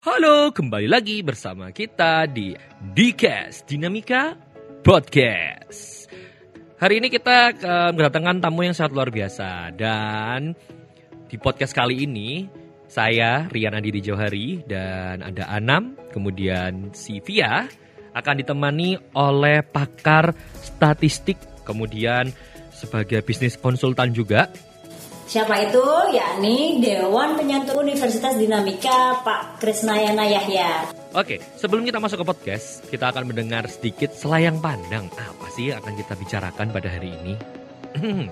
Halo, kembali lagi bersama kita di Dcast Dinamika Podcast. Hari ini kita uh, kedatangan tamu yang sangat luar biasa dan di podcast kali ini saya Rian Adi Johari dan ada Anam, kemudian si Via akan ditemani oleh pakar statistik, kemudian sebagai bisnis konsultan juga Siapa itu? Yakni Dewan Penyantun Universitas Dinamika Pak Krisnayana Yahya. Oke, sebelum kita masuk ke podcast, kita akan mendengar sedikit selayang pandang. Apa sih yang akan kita bicarakan pada hari ini?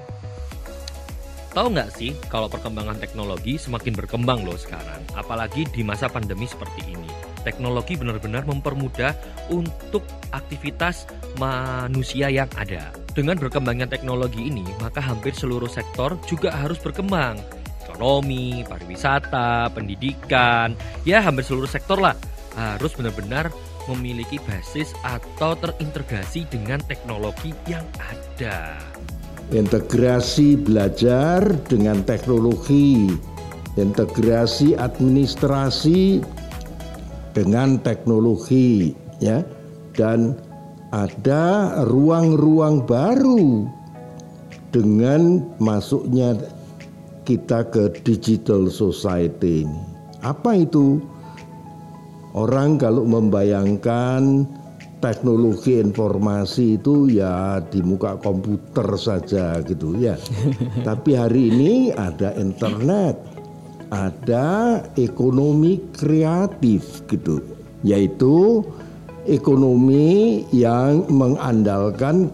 Tahu nggak sih kalau perkembangan teknologi semakin berkembang loh sekarang, apalagi di masa pandemi seperti ini. Teknologi benar-benar mempermudah untuk aktivitas manusia yang ada. Dengan berkembangnya teknologi ini, maka hampir seluruh sektor juga harus berkembang. Ekonomi, pariwisata, pendidikan, ya hampir seluruh sektor lah harus benar-benar memiliki basis atau terintegrasi dengan teknologi yang ada. Integrasi belajar dengan teknologi, integrasi administrasi dengan teknologi, ya, dan ada ruang-ruang baru dengan masuknya kita ke digital society ini. Apa itu? Orang kalau membayangkan teknologi informasi itu ya di muka komputer saja gitu ya. Tapi hari ini ada internet, ada ekonomi kreatif gitu, yaitu ekonomi yang mengandalkan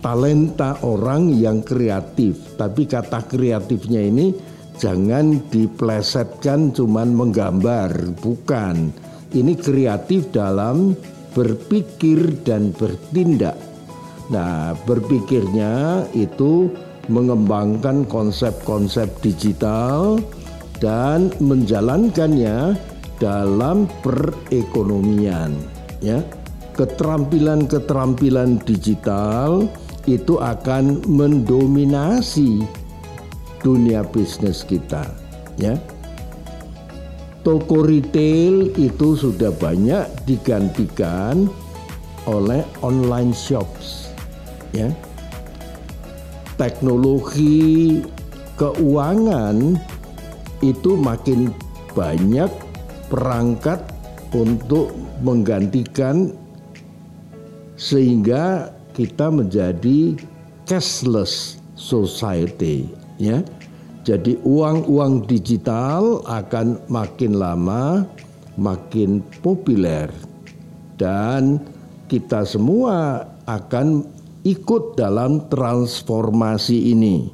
talenta orang yang kreatif. Tapi kata kreatifnya ini jangan diplesetkan cuman menggambar, bukan. Ini kreatif dalam berpikir dan bertindak. Nah, berpikirnya itu mengembangkan konsep-konsep digital dan menjalankannya dalam perekonomian ya. Keterampilan-keterampilan digital itu akan mendominasi dunia bisnis kita ya. Toko retail itu sudah banyak digantikan oleh online shops ya. Teknologi keuangan itu makin banyak perangkat untuk menggantikan sehingga kita menjadi cashless society ya. Jadi uang-uang digital akan makin lama makin populer dan kita semua akan ikut dalam transformasi ini.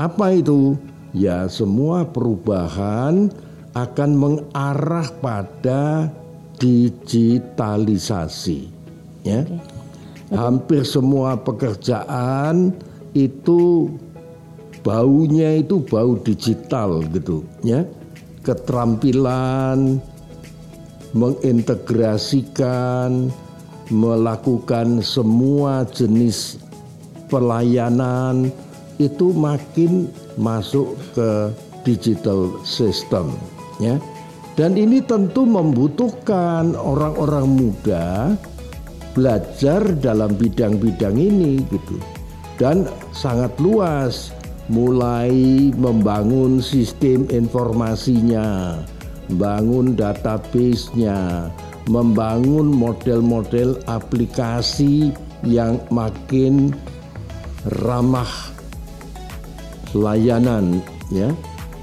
Apa itu? Ya semua perubahan akan mengarah pada digitalisasi ya okay. hampir semua pekerjaan itu baunya itu bau digital gitu ya keterampilan mengintegrasikan melakukan semua jenis pelayanan itu makin masuk ke digital system ya. Dan ini tentu membutuhkan orang-orang muda belajar dalam bidang-bidang ini gitu. Dan sangat luas mulai membangun sistem informasinya, membangun database-nya, membangun model-model aplikasi yang makin ramah layanan ya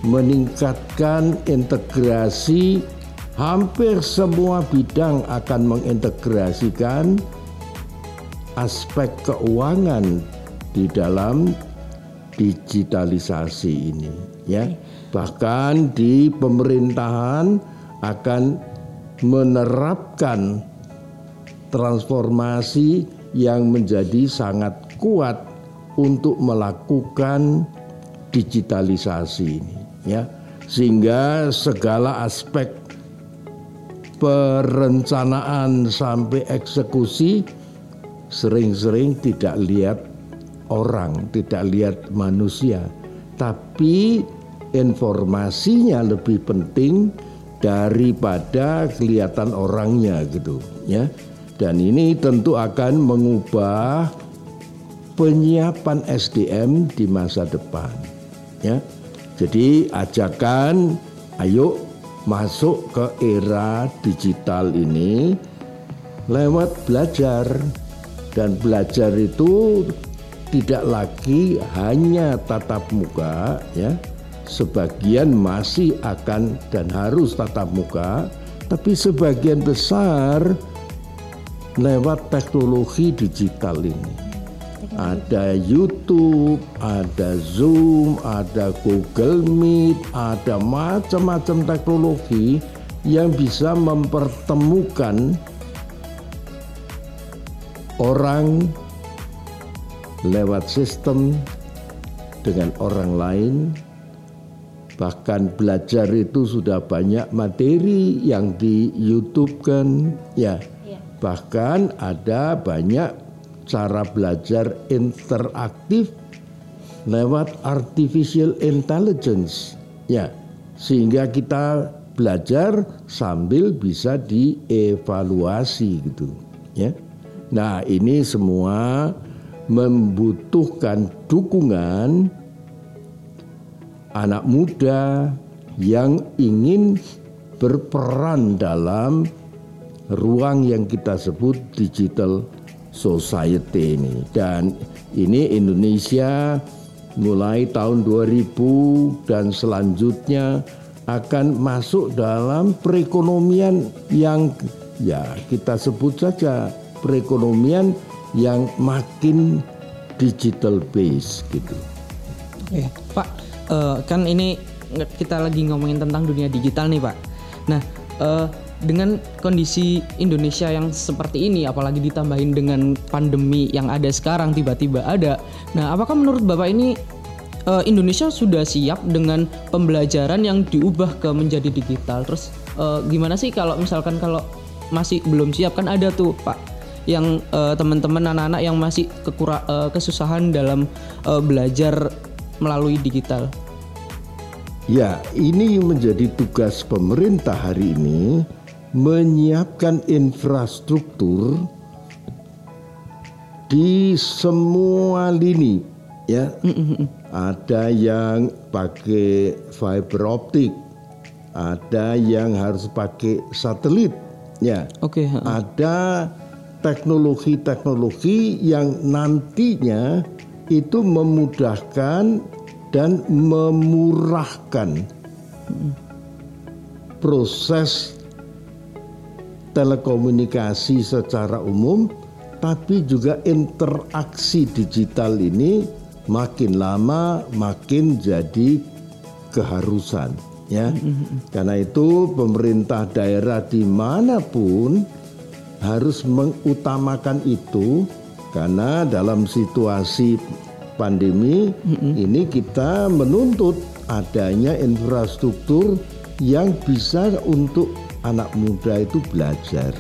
meningkatkan integrasi. Hampir semua bidang akan mengintegrasikan aspek keuangan di dalam digitalisasi ini ya. Bahkan di pemerintahan akan menerapkan transformasi yang menjadi sangat kuat untuk melakukan digitalisasi ini ya. Sehingga segala aspek perencanaan sampai eksekusi sering-sering tidak lihat orang, tidak lihat manusia, tapi informasinya lebih penting daripada kelihatan orangnya gitu ya. Dan ini tentu akan mengubah penyiapan SDM di masa depan ya. Jadi ajakan ayo masuk ke era digital ini lewat belajar. Dan belajar itu tidak lagi hanya tatap muka ya. Sebagian masih akan dan harus tatap muka tapi sebagian besar lewat teknologi digital ini ada YouTube, ada Zoom, ada Google Meet, ada macam-macam teknologi yang bisa mempertemukan orang lewat sistem dengan orang lain. Bahkan belajar itu sudah banyak materi yang di YouTube kan, ya. ya. Bahkan ada banyak cara belajar interaktif lewat artificial intelligence. Ya sehingga kita belajar sambil bisa dievaluasi gitu ya. Nah ini semua membutuhkan dukungan anak muda yang ingin berperan dalam ruang yang kita sebut digital society ini dan ini Indonesia mulai tahun 2000 dan selanjutnya akan masuk dalam perekonomian yang ya kita sebut saja perekonomian yang makin digital base gitu. Oke, Pak, uh, kan ini kita lagi ngomongin tentang dunia digital nih, Pak. Nah, uh, dengan kondisi Indonesia yang seperti ini apalagi ditambahin dengan pandemi yang ada sekarang tiba-tiba ada. Nah, apakah menurut Bapak ini uh, Indonesia sudah siap dengan pembelajaran yang diubah ke menjadi digital? Terus uh, gimana sih kalau misalkan kalau masih belum siap kan ada tuh, Pak yang uh, teman-teman anak-anak yang masih kekura uh, kesusahan dalam uh, belajar melalui digital. Ya, ini menjadi tugas pemerintah hari ini menyiapkan infrastruktur di semua lini ya. Ada yang pakai fiber optik ada yang harus pakai satelit ya. Oke okay. ada teknologi-teknologi yang nantinya itu memudahkan dan memurahkan proses telekomunikasi secara umum, tapi juga interaksi digital ini makin lama makin jadi keharusan ya. Karena itu pemerintah daerah di mana pun harus mengutamakan itu karena dalam situasi pandemi ini kita menuntut adanya infrastruktur yang bisa untuk anak muda itu belajar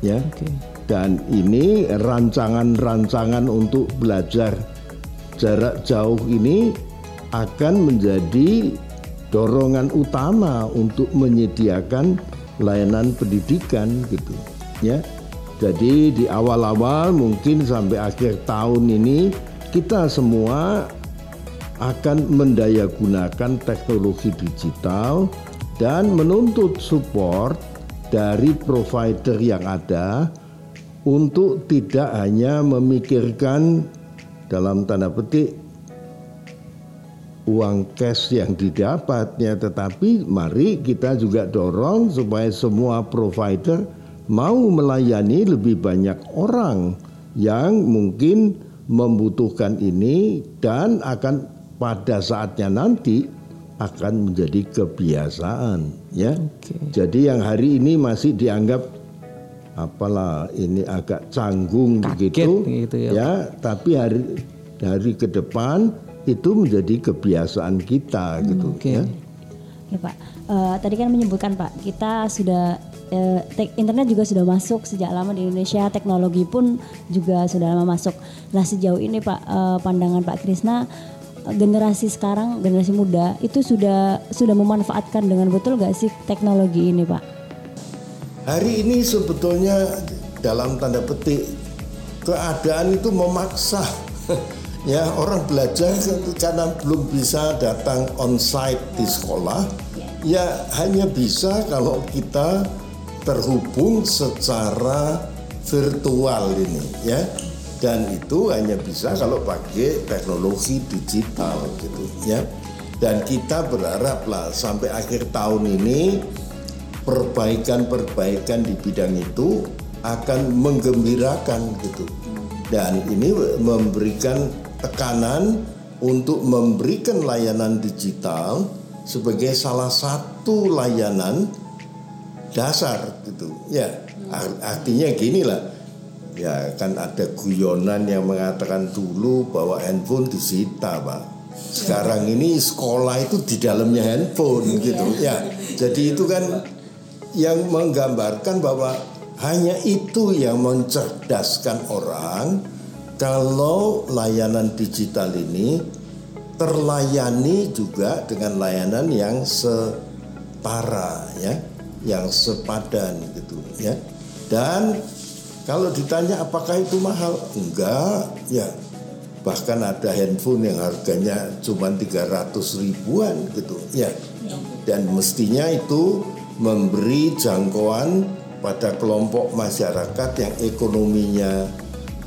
ya okay. dan ini rancangan-rancangan untuk belajar jarak jauh ini akan menjadi dorongan utama untuk menyediakan layanan pendidikan gitu ya jadi di awal-awal mungkin sampai akhir tahun ini kita semua akan mendayagunakan teknologi digital dan menuntut support dari provider yang ada untuk tidak hanya memikirkan dalam tanda petik uang cash yang didapatnya tetapi mari kita juga dorong supaya semua provider mau melayani lebih banyak orang yang mungkin membutuhkan ini dan akan pada saatnya nanti akan menjadi kebiasaan ya. Okay. Jadi yang hari ini masih dianggap apalah ini agak canggung Kaget begitu gitu ya, ya tapi hari hari ke depan itu menjadi kebiasaan kita hmm, gitu okay. ya. Oke Pak, uh, tadi kan menyebutkan Pak kita sudah uh, internet juga sudah masuk sejak lama di Indonesia, teknologi pun juga sudah lama masuk. Nah sejauh ini Pak uh, pandangan Pak Krisna generasi sekarang generasi muda itu sudah sudah memanfaatkan dengan betul gak sih teknologi ini pak? Hari ini sebetulnya dalam tanda petik keadaan itu memaksa. Ya orang belajar karena belum bisa datang onsite di sekolah. Ya hanya bisa kalau kita terhubung secara virtual ini ya dan itu hanya bisa kalau pakai teknologi digital gitu ya. Dan kita berharap lah sampai akhir tahun ini perbaikan-perbaikan di bidang itu akan menggembirakan gitu. Dan ini memberikan tekanan untuk memberikan layanan digital sebagai salah satu layanan dasar gitu ya. Artinya gini lah ya kan ada guyonan yang mengatakan dulu bahwa handphone disita pak. Sekarang ini sekolah itu di dalamnya handphone gitu. Ya jadi itu kan yang menggambarkan bahwa hanya itu yang mencerdaskan orang kalau layanan digital ini terlayani juga dengan layanan yang setara ya, yang sepadan gitu ya. Dan kalau ditanya apakah itu mahal? Enggak, ya. Bahkan ada handphone yang harganya cuma 300 ribuan gitu ya. Dan mestinya itu memberi jangkauan pada kelompok masyarakat yang ekonominya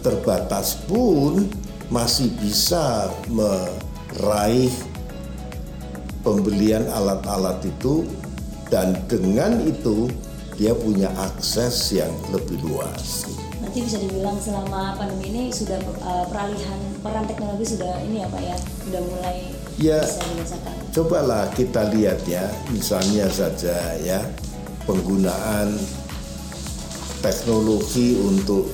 terbatas pun masih bisa meraih pembelian alat-alat itu dan dengan itu dia punya akses yang lebih luas. Nanti bisa dibilang selama pandemi ini sudah uh, peralihan peran teknologi sudah ini ya Pak ya sudah mulai ya, bisa dirasakan. Cobalah kita lihat ya misalnya saja ya penggunaan teknologi untuk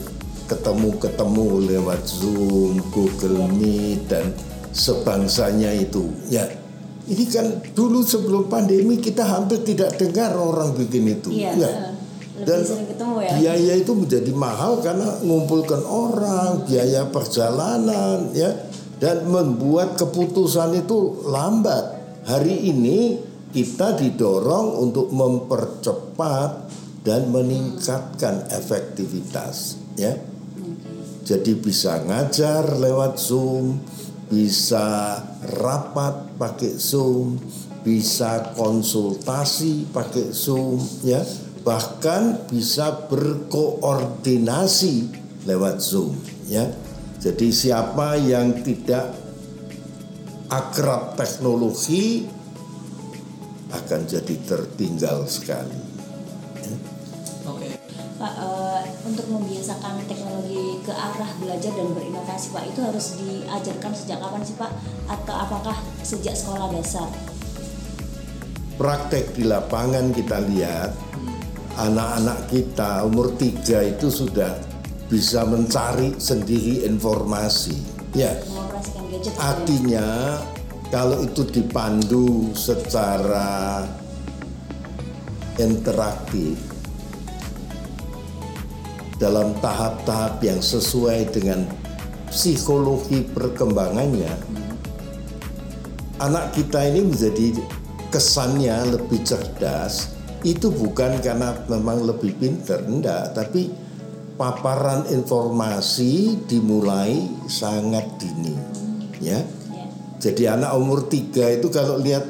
ketemu-ketemu lewat Zoom, Google Meet dan sebangsanya itu. Ya, ini kan dulu sebelum pandemi kita hampir tidak dengar orang bikin itu. Iya. Ya. Lebih Dan ketemu ya. biaya itu menjadi mahal karena mengumpulkan orang, biaya perjalanan, ya, dan membuat keputusan itu lambat. Hari ini kita didorong untuk mempercepat dan meningkatkan efektivitas, ya. Jadi bisa ngajar lewat Zoom, bisa rapat pakai Zoom, bisa konsultasi pakai Zoom ya, bahkan bisa berkoordinasi lewat Zoom ya. Jadi siapa yang tidak akrab teknologi akan jadi tertinggal sekali. Pak, eh, untuk membiasakan teknologi ke arah belajar dan berinovasi Pak itu harus diajarkan sejak kapan sih Pak? Atau apakah sejak sekolah dasar? Praktek di lapangan kita lihat anak-anak kita umur tiga itu sudah bisa mencari sendiri informasi. Ya, gadget. ya? artinya kalau itu dipandu secara interaktif dalam tahap-tahap yang sesuai dengan psikologi perkembangannya, anak kita ini menjadi kesannya lebih cerdas. Itu bukan karena memang lebih pinter, enggak, tapi paparan informasi dimulai sangat dini, ya. Ya. Jadi anak umur tiga itu kalau lihat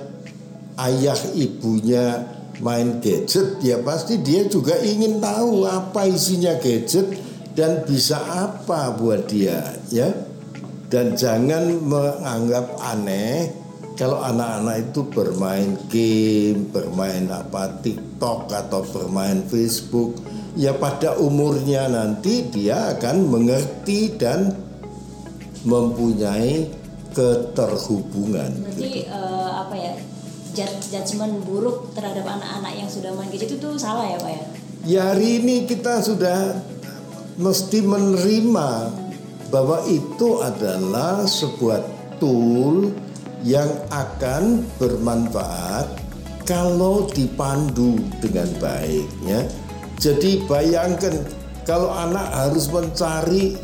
ayah ibunya main gadget ya pasti dia juga ingin tahu apa isinya gadget dan bisa apa buat dia ya. Dan jangan menganggap aneh kalau anak-anak itu bermain game, bermain apa TikTok atau bermain Facebook ya pada umurnya nanti dia akan mengerti dan mempunyai keterhubungan. Berarti eh, apa ya? Jud- Judgement buruk terhadap anak-anak yang sudah main gadget itu salah ya Pak ya? Ya hari ini kita sudah mesti menerima bahwa itu adalah sebuah tool yang akan bermanfaat kalau dipandu dengan baik ya. Jadi bayangkan kalau anak harus mencari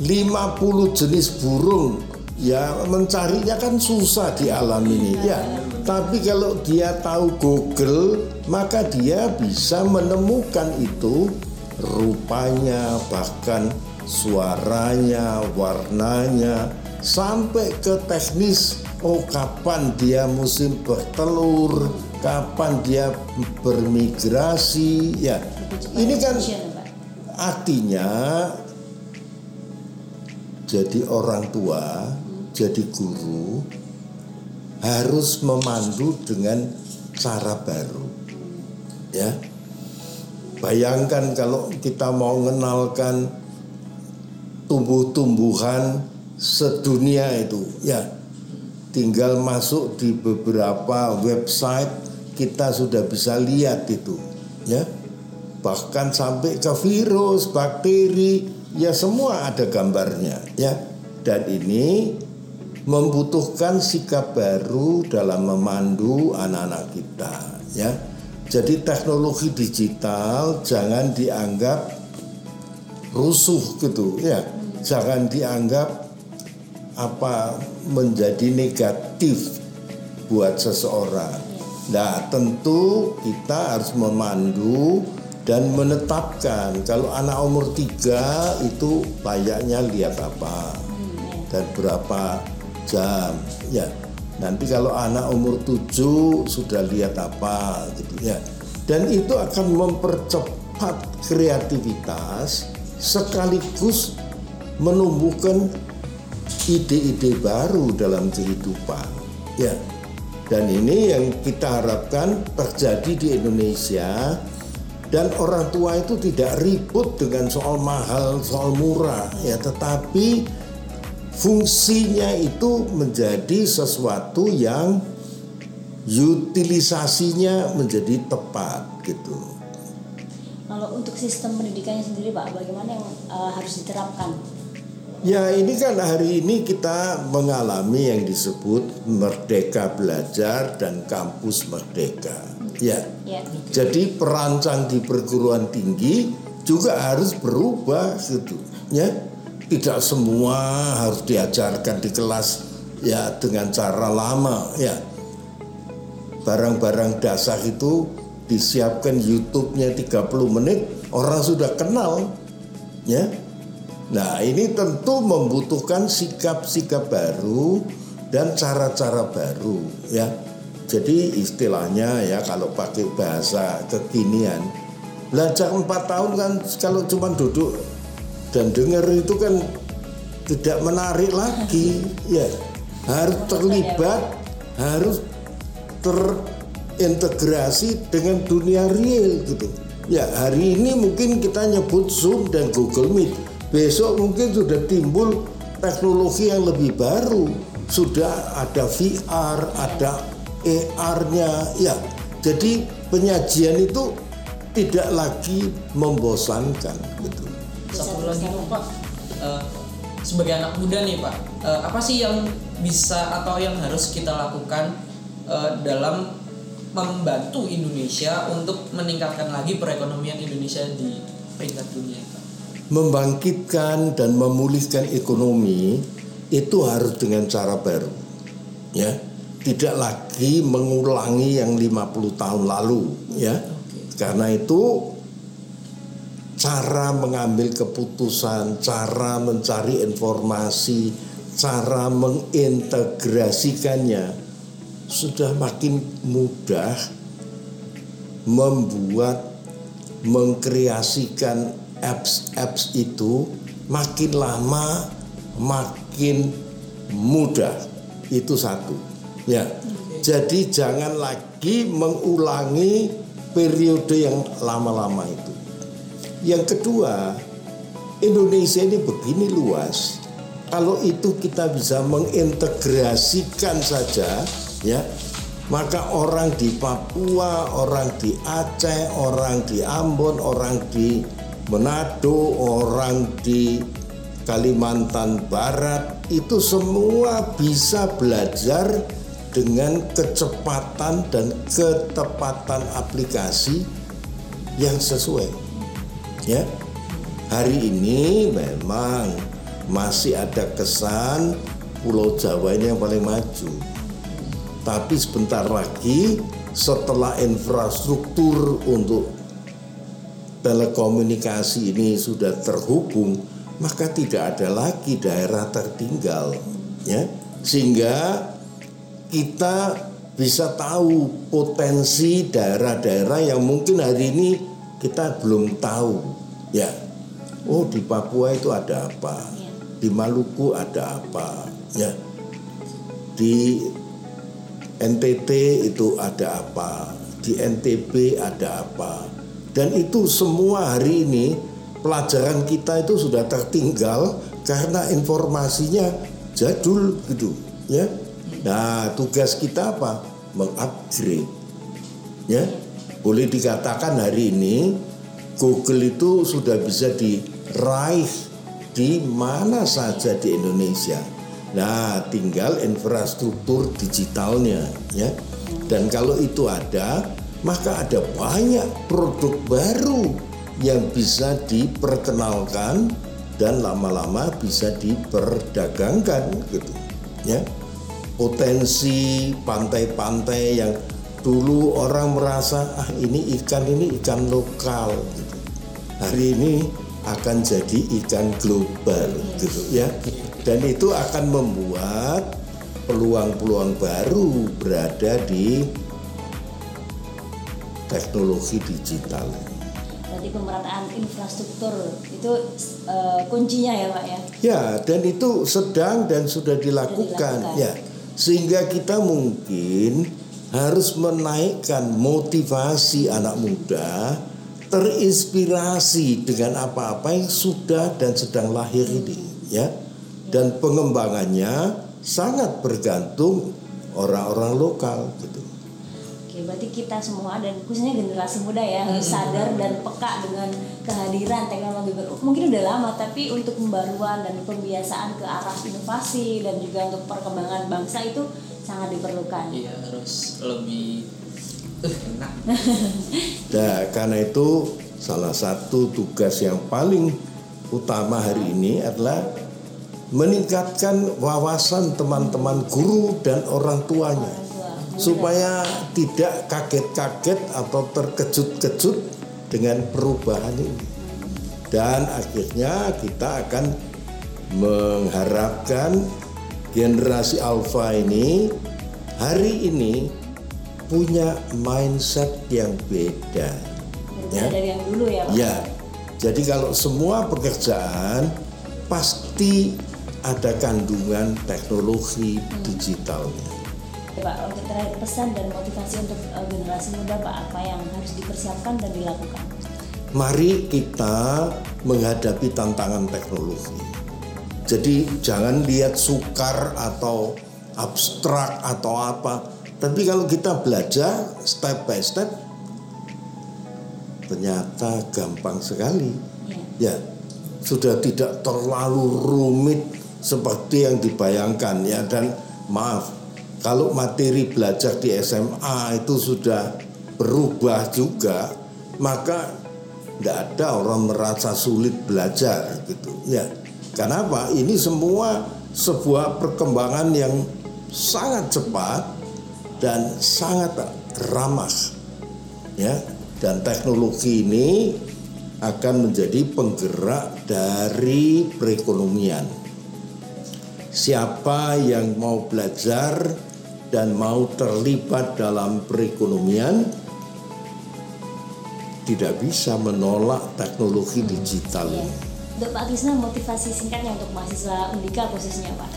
50 jenis burung ya mencarinya kan susah di alam ini ya tapi kalau dia tahu Google maka dia bisa menemukan itu rupanya bahkan suaranya warnanya sampai ke teknis oh kapan dia musim bertelur kapan dia bermigrasi ya. Ini kan artinya jadi orang tua jadi guru harus memandu dengan cara baru. Ya. Bayangkan kalau kita mau mengenalkan tumbuh-tumbuhan sedunia itu, ya. Tinggal masuk di beberapa website kita sudah bisa lihat itu, ya. Bahkan sampai ke virus, bakteri, ya semua ada gambarnya, ya. Dan ini membutuhkan sikap baru dalam memandu anak-anak kita ya. Jadi teknologi digital jangan dianggap rusuh gitu ya. Jangan dianggap apa menjadi negatif buat seseorang. Nah, tentu kita harus memandu dan menetapkan kalau anak umur tiga itu layaknya lihat apa dan berapa jam. Ya nanti kalau anak umur 7 sudah lihat apa gitu ya. Dan itu akan mempercepat kreativitas sekaligus menumbuhkan ide-ide baru dalam kehidupan ya. Dan ini yang kita harapkan terjadi di Indonesia dan orang tua itu tidak ribut dengan soal mahal, soal murah ya, tetapi fungsinya itu menjadi sesuatu yang utilisasinya menjadi tepat gitu. Kalau untuk sistem pendidikannya sendiri Pak, bagaimana yang uh, harus diterapkan? Ya ini kan hari ini kita mengalami yang disebut merdeka belajar dan kampus merdeka. Ya. ya. Jadi perancang di perguruan tinggi juga harus berubah gitu. Ya tidak semua harus diajarkan di kelas ya dengan cara lama ya. Barang-barang dasar itu disiapkan YouTube-nya 30 menit orang sudah kenal ya. Nah ini tentu membutuhkan sikap-sikap baru dan cara-cara baru ya. Jadi istilahnya ya kalau pakai bahasa kekinian belajar empat tahun kan kalau cuma duduk dan dengar itu kan tidak menarik lagi ya. Harus terlibat harus terintegrasi dengan dunia real gitu. Ya hari ini mungkin kita nyebut Zoom dan Google Meet. Besok mungkin sudah timbul teknologi yang lebih baru. Sudah ada VR ada AR-nya ya. Jadi penyajian itu tidak lagi membosankan gitu satu lagi nih pak. Uh, sebagai anak muda nih pak uh, apa sih yang bisa atau yang harus kita lakukan uh, dalam membantu Indonesia untuk meningkatkan lagi perekonomian Indonesia di peringkat dunia pak? Membangkitkan dan memulihkan ekonomi itu harus dengan cara baru ya. Tidak lagi mengulangi yang 50 tahun lalu ya. Karena itu cara mengambil keputusan, cara mencari informasi, cara mengintegrasikannya sudah makin mudah membuat mengkreasikan apps-apps itu makin lama makin mudah. Itu satu. Ya. Jadi jangan lagi mengulangi periode yang lama-lama itu yang kedua, Indonesia ini begini luas. Kalau itu kita bisa mengintegrasikan saja, ya, maka orang di Papua, orang di Aceh, orang di Ambon, orang di Manado, orang di Kalimantan Barat itu semua bisa belajar dengan kecepatan dan ketepatan aplikasi yang sesuai ya hari ini memang masih ada kesan Pulau Jawa ini yang paling maju. Tapi sebentar lagi setelah infrastruktur untuk telekomunikasi ini sudah terhubung, maka tidak ada lagi daerah tertinggal, ya. Sehingga kita bisa tahu potensi daerah-daerah yang mungkin hari ini kita belum tahu, ya. Oh, di Papua itu ada apa? Di Maluku ada apa? Ya. Di NTT itu ada apa? Di NTB ada apa? Dan itu semua hari ini pelajaran kita itu sudah tertinggal karena informasinya jadul gitu, ya. Nah, tugas kita apa? Mengupgrade. Ya. Boleh dikatakan hari ini Google itu sudah bisa diraih di mana saja di Indonesia. Nah, tinggal infrastruktur digitalnya ya. Dan kalau itu ada, maka ada banyak produk baru yang bisa diperkenalkan dan lama-lama bisa diperdagangkan gitu ya. Potensi pantai-pantai yang dulu orang merasa ah ini ikan ini ikan lokal gitu. Hari ini akan jadi ikan global gitu ya. Dan itu akan membuat peluang-peluang baru berada di teknologi digital. Berarti pemerataan infrastruktur itu uh, kuncinya ya Pak ya? Ya, dan itu sedang dan sudah dilakukan, sudah dilakukan. ya. Sehingga kita mungkin harus menaikkan motivasi anak muda terinspirasi dengan apa-apa yang sudah dan sedang lahir ini ya dan pengembangannya sangat bergantung orang-orang lokal gitu. Oke, berarti kita semua dan khususnya generasi muda ya harus sadar dan peka dengan kehadiran teknologi baru. Mungkin udah lama tapi untuk pembaruan dan pembiasaan ke arah inovasi dan juga untuk perkembangan bangsa itu sangat diperlukan. Iya, harus lebih enak. nah, karena itu salah satu tugas yang paling utama hari ini adalah meningkatkan wawasan teman-teman guru dan orang tuanya supaya tidak kaget-kaget atau terkejut-kejut dengan perubahan ini. Dan akhirnya kita akan mengharapkan generasi alfa ini hari ini punya mindset yang beda. ya. dari yang dulu ya Pak? Ya, jadi kalau semua pekerjaan pasti ada kandungan teknologi hmm. digitalnya. Ya, Pak, untuk terakhir pesan dan motivasi untuk uh, generasi muda Pak, apa yang harus dipersiapkan dan dilakukan? Mari kita menghadapi tantangan teknologi. Jadi jangan lihat sukar atau abstrak atau apa. Tapi kalau kita belajar step by step, ternyata gampang sekali. Ya, ya sudah tidak terlalu rumit seperti yang dibayangkan ya dan maaf kalau materi belajar di SMA itu sudah berubah juga maka tidak ada orang merasa sulit belajar gitu ya kenapa? Ini semua sebuah perkembangan yang sangat cepat dan sangat ramah ya. Dan teknologi ini akan menjadi penggerak dari perekonomian. Siapa yang mau belajar dan mau terlibat dalam perekonomian tidak bisa menolak teknologi digital ya. Untuk Pak Tisna motivasi singkatnya untuk mahasiswa Undika khususnya Pak.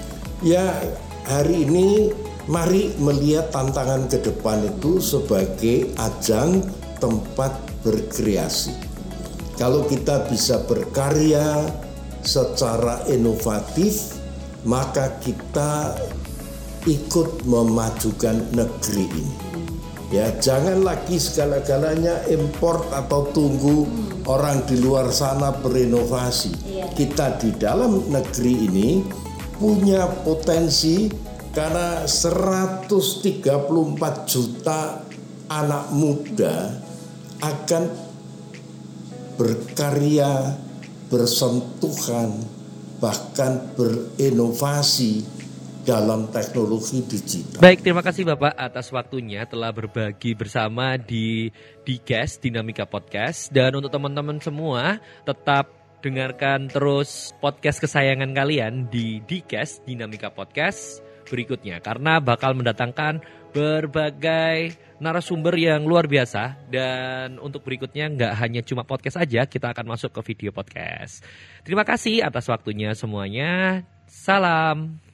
Ya hari ini mari melihat tantangan ke depan itu sebagai ajang tempat berkreasi. Kalau kita bisa berkarya secara inovatif, maka kita ikut memajukan negeri ini. Ya, jangan lagi segala-galanya import atau tunggu hmm. Orang di luar sana berinovasi. Iya. Kita di dalam negeri ini punya potensi karena 134 juta anak muda akan berkarya, bersentuhan bahkan berinovasi dalam teknologi digital. Baik, terima kasih Bapak atas waktunya telah berbagi bersama di Dikes Dinamika Podcast dan untuk teman-teman semua tetap dengarkan terus podcast kesayangan kalian di Dikes Dinamika Podcast berikutnya karena bakal mendatangkan berbagai narasumber yang luar biasa dan untuk berikutnya nggak hanya cuma podcast aja kita akan masuk ke video podcast. Terima kasih atas waktunya semuanya. Salam.